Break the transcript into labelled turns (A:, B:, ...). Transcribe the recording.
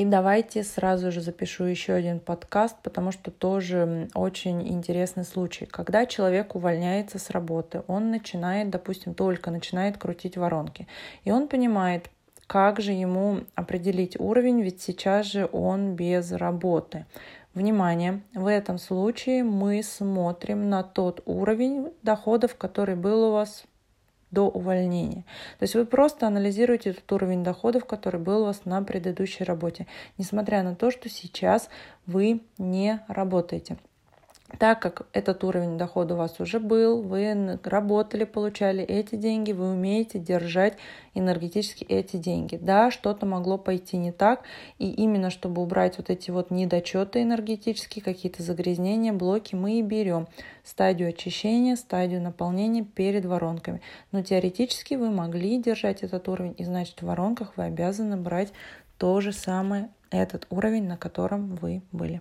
A: И давайте сразу же запишу еще один подкаст, потому что тоже очень интересный случай. Когда человек увольняется с работы, он начинает, допустим, только начинает крутить воронки. И он понимает, как же ему определить уровень, ведь сейчас же он без работы. Внимание, в этом случае мы смотрим на тот уровень доходов, который был у вас до увольнения. То есть вы просто анализируете этот уровень доходов, который был у вас на предыдущей работе, несмотря на то, что сейчас вы не работаете. Так как этот уровень дохода у вас уже был, вы работали, получали эти деньги, вы умеете держать энергетически эти деньги. Да, что-то могло пойти не так, и именно чтобы убрать вот эти вот недочеты энергетические, какие-то загрязнения, блоки, мы и берем стадию очищения, стадию наполнения перед воронками. Но теоретически вы могли держать этот уровень, и значит в воронках вы обязаны брать то же самое, этот уровень, на котором вы были.